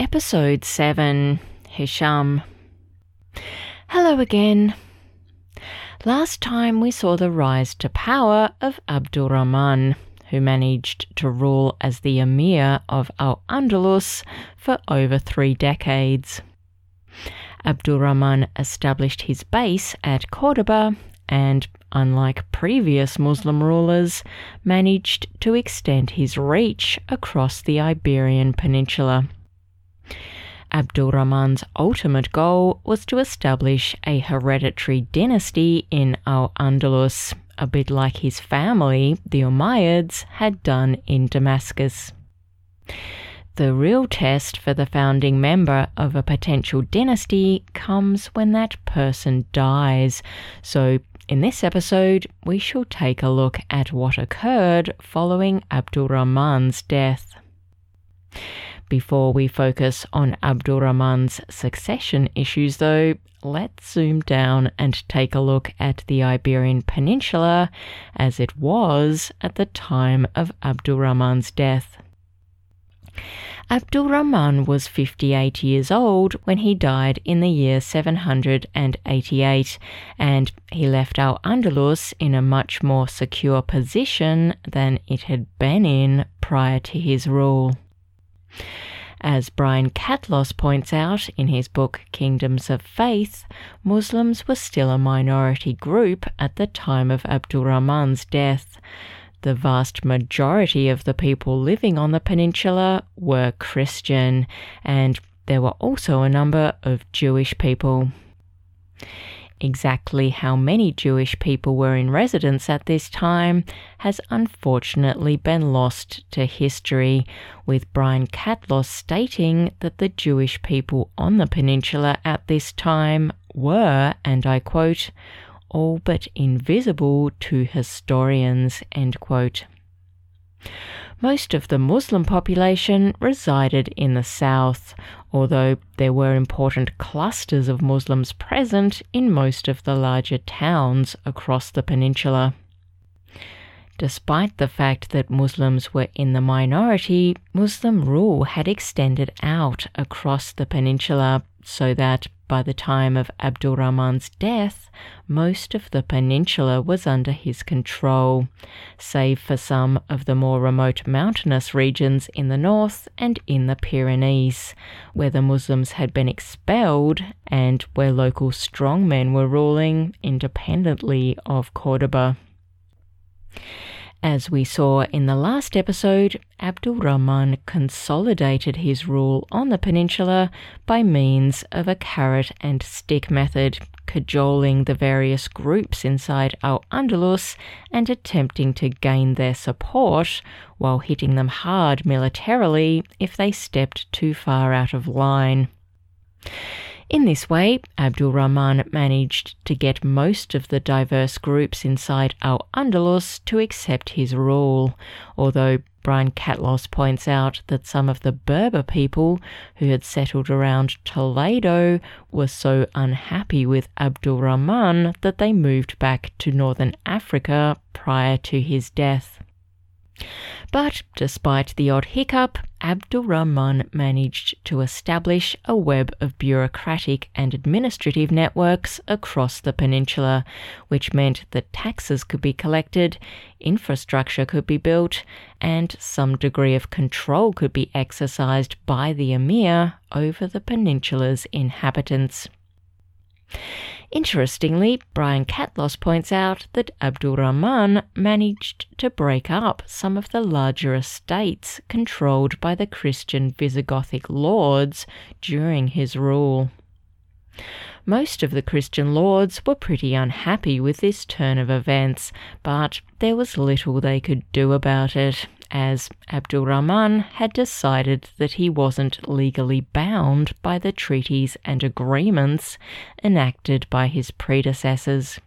Episode 7 Hisham. Hello again. Last time we saw the rise to power of Abdurrahman, who managed to rule as the Emir of Al Andalus for over three decades. Abdurrahman established his base at Cordoba and, unlike previous Muslim rulers, managed to extend his reach across the Iberian Peninsula. Abdul Rahman's ultimate goal was to establish a hereditary dynasty in Al Andalus, a bit like his family, the Umayyads, had done in Damascus. The real test for the founding member of a potential dynasty comes when that person dies. So, in this episode, we shall take a look at what occurred following Abdul Rahman's death. Before we focus on Abdurrahman's succession issues, though, let's zoom down and take a look at the Iberian Peninsula as it was at the time of Abdurrahman's death. Abdurrahman was 58 years old when he died in the year 788, and he left Al Andalus in a much more secure position than it had been in prior to his rule. As Brian Catlos points out in his book Kingdoms of Faith, Muslims were still a minority group at the time of Abdurrahman's death. The vast majority of the people living on the peninsula were Christian, and there were also a number of Jewish people. Exactly how many Jewish people were in residence at this time has unfortunately been lost to history, with Brian Catlos stating that the Jewish people on the peninsula at this time were, and I quote, all but invisible to historians, end quote. Most of the Muslim population resided in the south, although there were important clusters of Muslims present in most of the larger towns across the peninsula. Despite the fact that Muslims were in the minority, Muslim rule had extended out across the peninsula so that by the time of Abdurrahman's death, most of the peninsula was under his control, save for some of the more remote mountainous regions in the north and in the Pyrenees, where the Muslims had been expelled and where local strongmen were ruling independently of Cordoba. As we saw in the last episode, Abdul Rahman consolidated his rule on the peninsula by means of a carrot and stick method, cajoling the various groups inside Al Andalus and attempting to gain their support while hitting them hard militarily if they stepped too far out of line. In this way, Abdul Rahman managed to get most of the diverse groups inside Al Andalus to accept his rule, although Brian Catlos points out that some of the Berber people who had settled around Toledo were so unhappy with Abdul Rahman that they moved back to northern Africa prior to his death. But despite the odd hiccup, Abdul Rahman managed to establish a web of bureaucratic and administrative networks across the peninsula, which meant that taxes could be collected, infrastructure could be built, and some degree of control could be exercised by the emir over the peninsula's inhabitants. Interestingly, Brian Catlos points out that Abdul Rahman managed to break up some of the larger estates controlled by the Christian Visigothic lords during his rule. Most of the Christian lords were pretty unhappy with this turn of events, but there was little they could do about it, as Abdul Rahman had decided that he wasn't legally bound by the treaties and agreements enacted by his predecessors.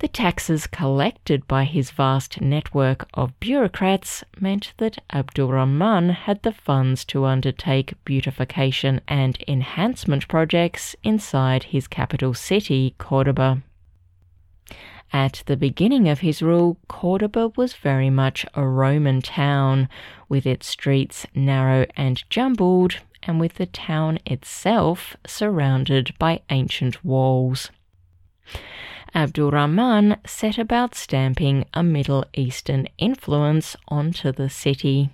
The taxes collected by his vast network of bureaucrats meant that Abdul Rahman had the funds to undertake beautification and enhancement projects inside his capital city, Cordoba. At the beginning of his rule, Cordoba was very much a Roman town, with its streets narrow and jumbled, and with the town itself surrounded by ancient walls. Abdul Rahman set about stamping a Middle Eastern influence onto the city.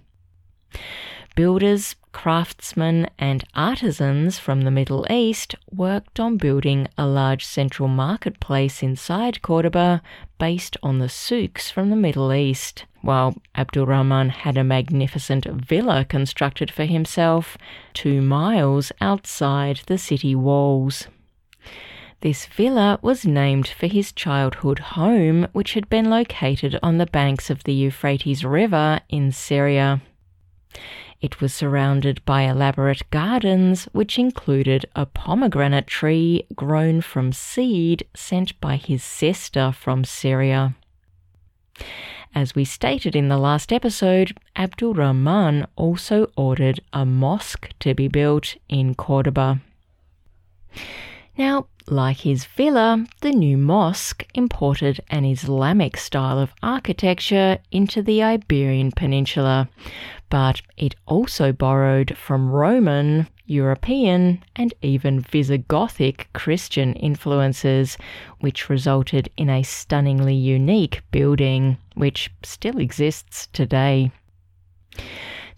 Builders, craftsmen, and artisans from the Middle East worked on building a large central marketplace inside Cordoba based on the souks from the Middle East, while Abdul Rahman had a magnificent villa constructed for himself two miles outside the city walls. This villa was named for his childhood home, which had been located on the banks of the Euphrates River in Syria. It was surrounded by elaborate gardens, which included a pomegranate tree grown from seed sent by his sister from Syria. As we stated in the last episode, Abdul Rahman also ordered a mosque to be built in Cordoba. Now, like his villa, the new mosque imported an Islamic style of architecture into the Iberian Peninsula, but it also borrowed from Roman, European, and even Visigothic Christian influences, which resulted in a stunningly unique building, which still exists today.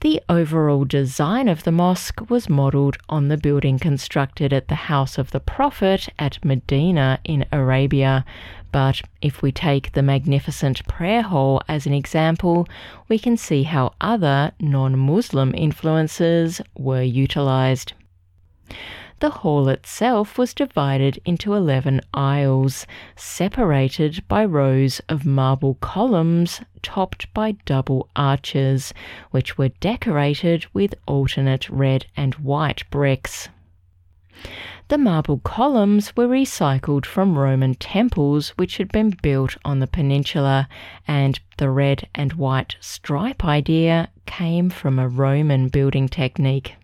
The overall design of the mosque was modelled on the building constructed at the house of the Prophet at Medina in Arabia. But if we take the magnificent prayer hall as an example, we can see how other non Muslim influences were utilised. The hall itself was divided into 11 aisles, separated by rows of marble columns topped by double arches, which were decorated with alternate red and white bricks. The marble columns were recycled from Roman temples which had been built on the peninsula, and the red and white stripe idea came from a Roman building technique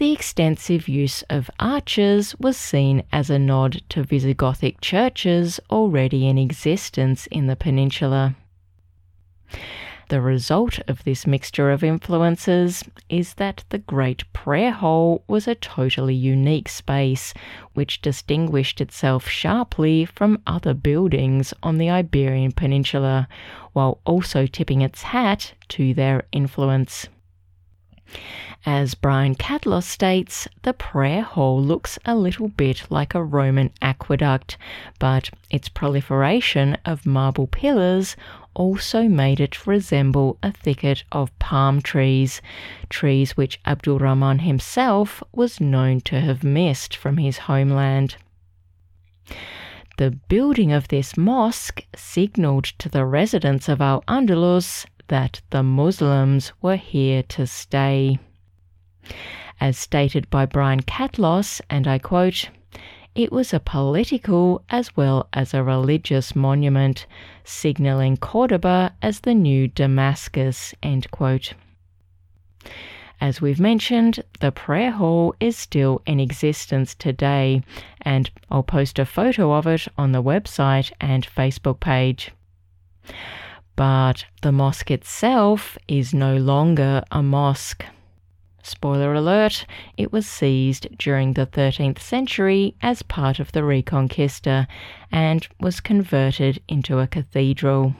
the extensive use of arches was seen as a nod to Visigothic churches already in existence in the peninsula. The result of this mixture of influences is that the Great Prayer Hall was a totally unique space, which distinguished itself sharply from other buildings on the Iberian Peninsula, while also tipping its hat to their influence. As Brian Catlos states, the prayer hall looks a little bit like a Roman aqueduct, but its proliferation of marble pillars also made it resemble a thicket of palm trees, trees which Abdul Rahman himself was known to have missed from his homeland. The building of this mosque signalled to the residents of Al Andalus that the Muslims were here to stay. As stated by Brian Catlos, and I quote, it was a political as well as a religious monument, signalling Cordoba as the new Damascus. As we've mentioned, the prayer hall is still in existence today, and I'll post a photo of it on the website and Facebook page. But the mosque itself is no longer a mosque. Spoiler alert, it was seized during the 13th century as part of the Reconquista and was converted into a cathedral.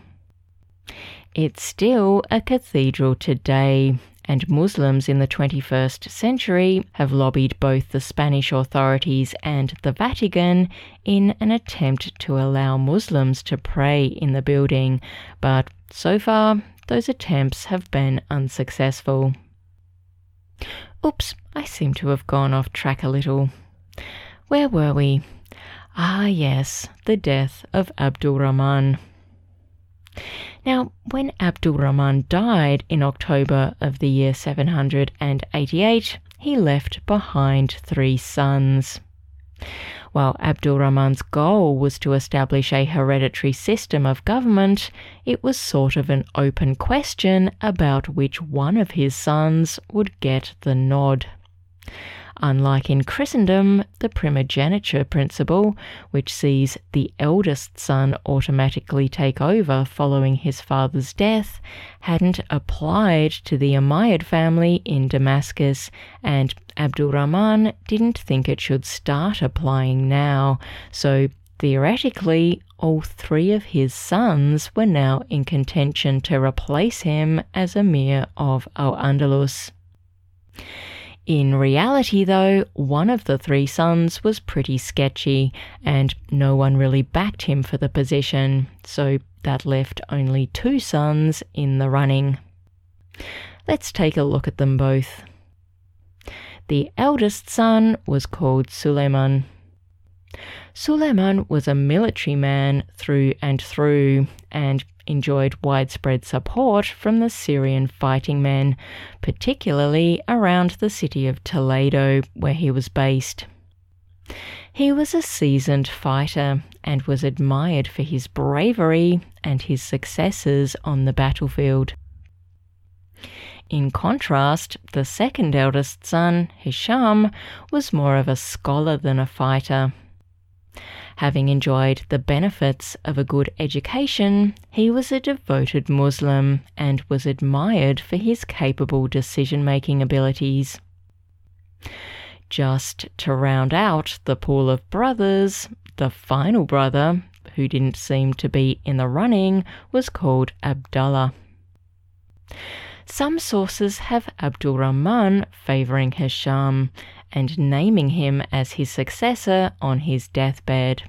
It's still a cathedral today, and Muslims in the 21st century have lobbied both the Spanish authorities and the Vatican in an attempt to allow Muslims to pray in the building, but so far those attempts have been unsuccessful. Oops, I seem to have gone off track a little. Where were we? Ah, yes, the death of Abdul Rahman. Now, when Abdul Rahman died in October of the year 788, he left behind three sons. While Abdul Rahman's goal was to establish a hereditary system of government, it was sort of an open question about which one of his sons would get the nod. Unlike in Christendom, the primogeniture principle, which sees the eldest son automatically take over following his father's death, hadn't applied to the Umayyad family in Damascus, and Abdul Rahman didn't think it should start applying now, so theoretically, all three of his sons were now in contention to replace him as Emir of Al Andalus. In reality, though, one of the three sons was pretty sketchy, and no one really backed him for the position, so that left only two sons in the running. Let's take a look at them both. The eldest son was called Suleiman. Suleiman was a military man through and through, and enjoyed widespread support from the Syrian fighting men, particularly around the city of Toledo, where he was based. He was a seasoned fighter and was admired for his bravery and his successes on the battlefield. In contrast, the second eldest son, Hisham, was more of a scholar than a fighter. Having enjoyed the benefits of a good education, he was a devoted Muslim and was admired for his capable decision making abilities. Just to round out the pool of brothers, the final brother, who didn't seem to be in the running, was called Abdullah. Some sources have Abdul Rahman favouring Hisham, and naming him as his successor on his deathbed,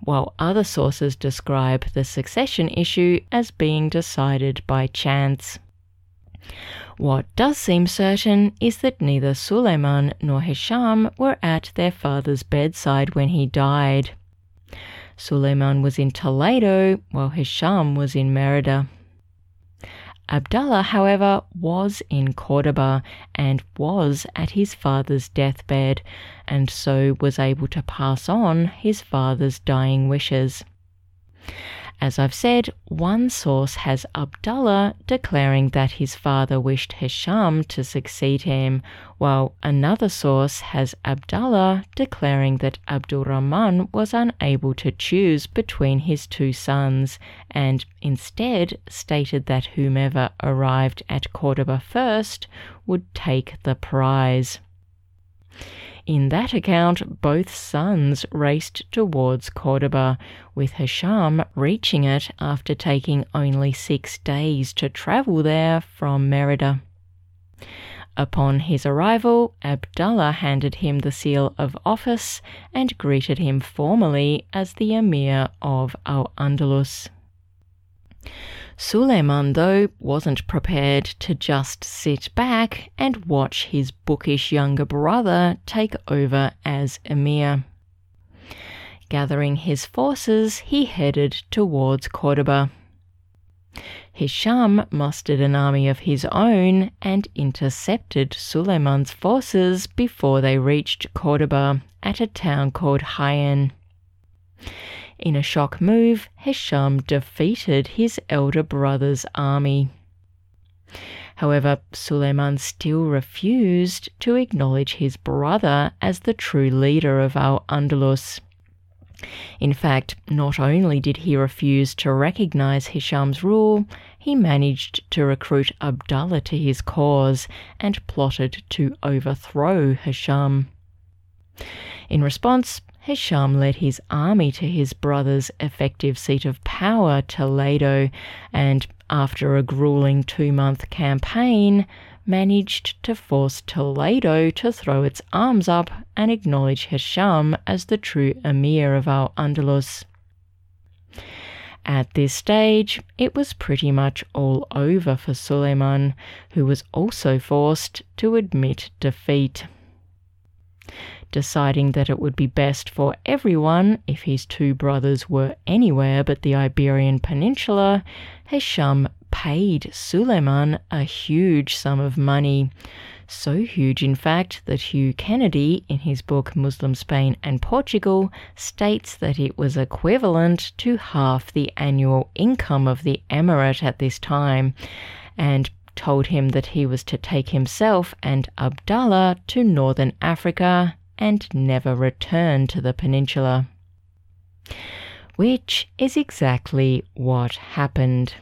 while other sources describe the succession issue as being decided by chance. What does seem certain is that neither Suleiman nor Hisham were at their father's bedside when he died. Suleiman was in Toledo while Hisham was in Merida. Abdullah, however, was in Cordoba and was at his father's deathbed, and so was able to pass on his father's dying wishes. As I've said, one source has Abdullah declaring that his father wished Hisham to succeed him, while another source has Abdullah declaring that Abdurrahman was unable to choose between his two sons and instead stated that whomever arrived at Cordoba first would take the prize. In that account, both sons raced towards Cordoba, with Hisham reaching it after taking only six days to travel there from Merida. Upon his arrival, Abdullah handed him the seal of office and greeted him formally as the Emir of Al Andalus. Suleiman, though, wasn't prepared to just sit back and watch his bookish younger brother take over as emir. Gathering his forces, he headed towards Cordoba. Hisham mustered an army of his own and intercepted Suleiman's forces before they reached Cordoba at a town called Jaen. In a shock move, Hisham defeated his elder brother's army. However, Suleiman still refused to acknowledge his brother as the true leader of Al Andalus. In fact, not only did he refuse to recognize Hisham's rule, he managed to recruit Abdullah to his cause and plotted to overthrow Hisham. In response, Hisham led his army to his brother's effective seat of power, Toledo, and after a grueling two month campaign, managed to force Toledo to throw its arms up and acknowledge Hisham as the true emir of Al Andalus. At this stage, it was pretty much all over for Suleiman, who was also forced to admit defeat. Deciding that it would be best for everyone if his two brothers were anywhere but the Iberian Peninsula, Hisham paid Suleiman a huge sum of money. So huge, in fact, that Hugh Kennedy, in his book Muslim Spain and Portugal, states that it was equivalent to half the annual income of the emirate at this time, and told him that he was to take himself and Abdallah to northern Africa and never return to the peninsula. Which is exactly what happened.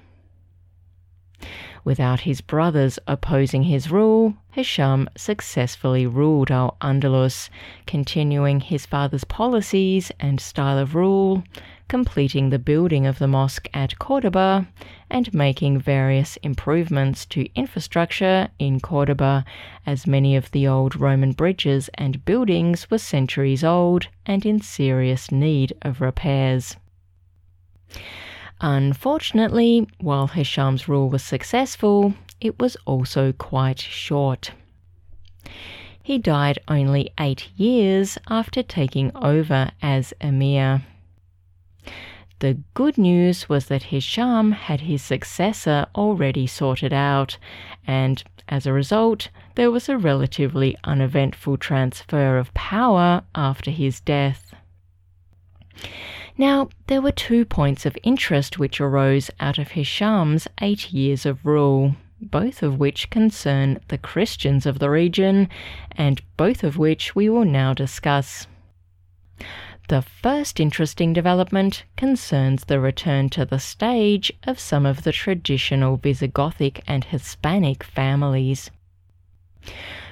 Without his brothers opposing his rule, Hisham successfully ruled Al Andalus, continuing his father's policies and style of rule, completing the building of the mosque at Cordoba, and making various improvements to infrastructure in Cordoba, as many of the old Roman bridges and buildings were centuries old and in serious need of repairs. Unfortunately, while Hisham's rule was successful, it was also quite short. He died only eight years after taking over as emir. The good news was that Hisham had his successor already sorted out, and as a result, there was a relatively uneventful transfer of power after his death. Now, there were two points of interest which arose out of Hisham's eight years of rule, both of which concern the Christians of the region, and both of which we will now discuss. The first interesting development concerns the return to the stage of some of the traditional Visigothic and Hispanic families.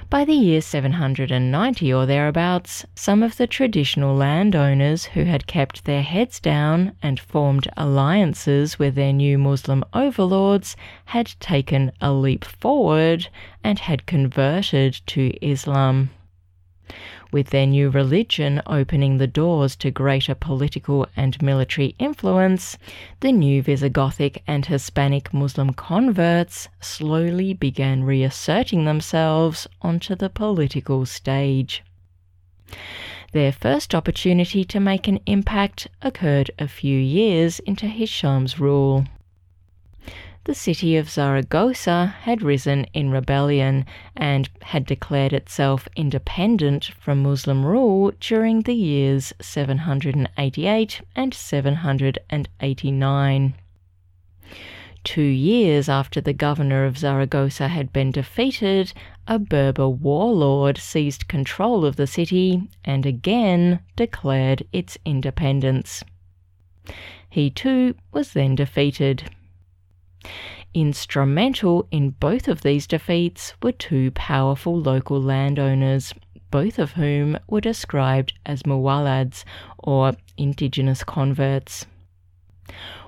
By the year 790 or thereabouts, some of the traditional landowners who had kept their heads down and formed alliances with their new Muslim overlords had taken a leap forward and had converted to Islam with their new religion opening the doors to greater political and military influence, the new Visigothic and Hispanic Muslim converts slowly began reasserting themselves onto the political stage. Their first opportunity to make an impact occurred a few years into Hisham's rule the city of Zaragoza had risen in rebellion and had declared itself independent from Muslim rule during the years 788 and 789. Two years after the governor of Zaragoza had been defeated, a Berber warlord seized control of the city and again declared its independence. He too was then defeated. Instrumental in both of these defeats were two powerful local landowners, both of whom were described as muwallads, or indigenous converts.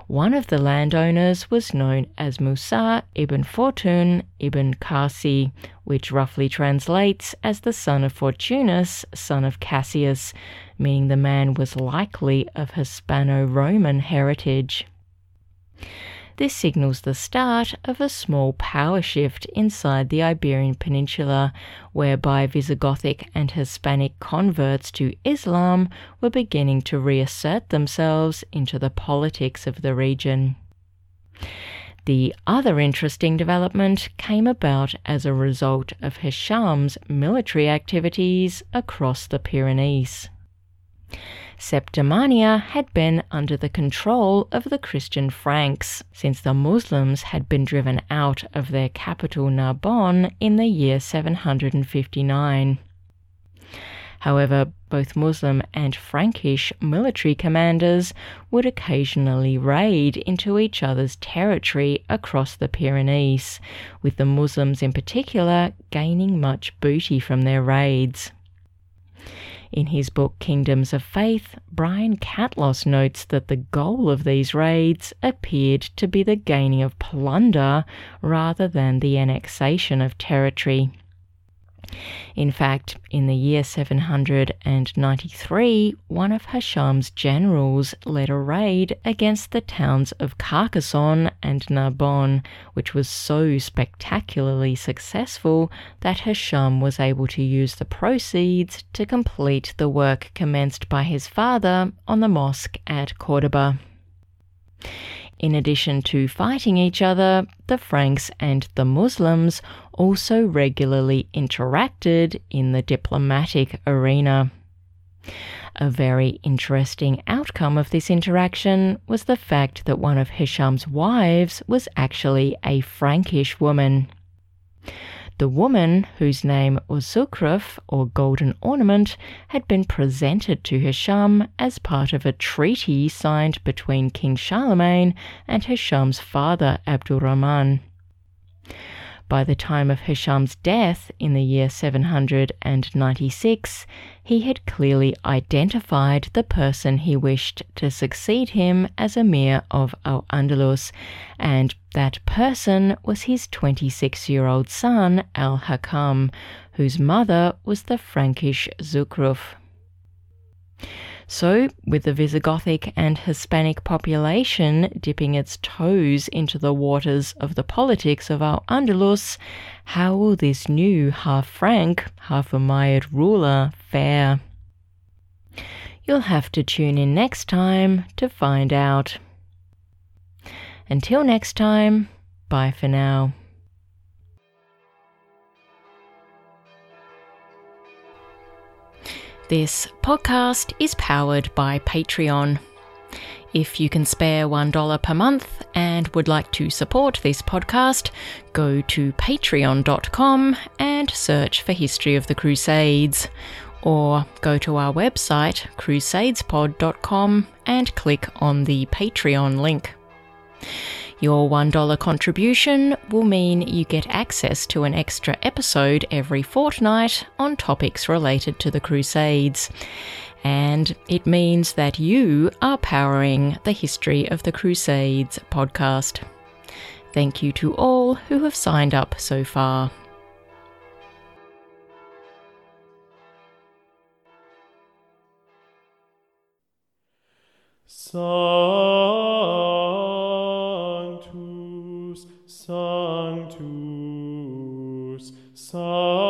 One of the landowners was known as Musa ibn Fortun ibn Kasi, which roughly translates as the son of Fortunus, son of Cassius, meaning the man was likely of Hispano Roman heritage. This signals the start of a small power shift inside the Iberian Peninsula, whereby Visigothic and Hispanic converts to Islam were beginning to reassert themselves into the politics of the region. The other interesting development came about as a result of Hisham's military activities across the Pyrenees. Septimania had been under the control of the Christian Franks since the Muslims had been driven out of their capital Narbonne in the year 759. However, both Muslim and Frankish military commanders would occasionally raid into each other's territory across the Pyrenees, with the Muslims in particular gaining much booty from their raids. In his book Kingdoms of Faith, Brian Catlos notes that the goal of these raids appeared to be the gaining of plunder rather than the annexation of territory. In fact, in the year 793, one of Hisham's generals led a raid against the towns of Carcassonne and Narbonne, which was so spectacularly successful that Hisham was able to use the proceeds to complete the work commenced by his father on the mosque at Cordoba. In addition to fighting each other, the Franks and the Muslims also regularly interacted in the diplomatic arena. A very interesting outcome of this interaction was the fact that one of Hisham's wives was actually a Frankish woman. The woman, whose name was Zukruf, or Golden Ornament, had been presented to Hisham as part of a treaty signed between King Charlemagne and Hisham's father Abdurrahman. By the time of Hisham's death in the year 796, he had clearly identified the person he wished to succeed him as Emir of Al Andalus, and that person was his 26 year old son Al Hakam, whose mother was the Frankish Zukruf. So, with the Visigothic and Hispanic population dipping its toes into the waters of the politics of Al Andalus, how will this new half Frank, half Umayyad ruler fare? You'll have to tune in next time to find out. Until next time, bye for now. This podcast is powered by Patreon. If you can spare $1 per month and would like to support this podcast, go to patreon.com and search for History of the Crusades. Or go to our website, crusadespod.com, and click on the Patreon link. Your $1 contribution will mean you get access to an extra episode every fortnight on topics related to the Crusades. And it means that you are powering the History of the Crusades podcast. Thank you to all who have signed up so far. Sanctus, So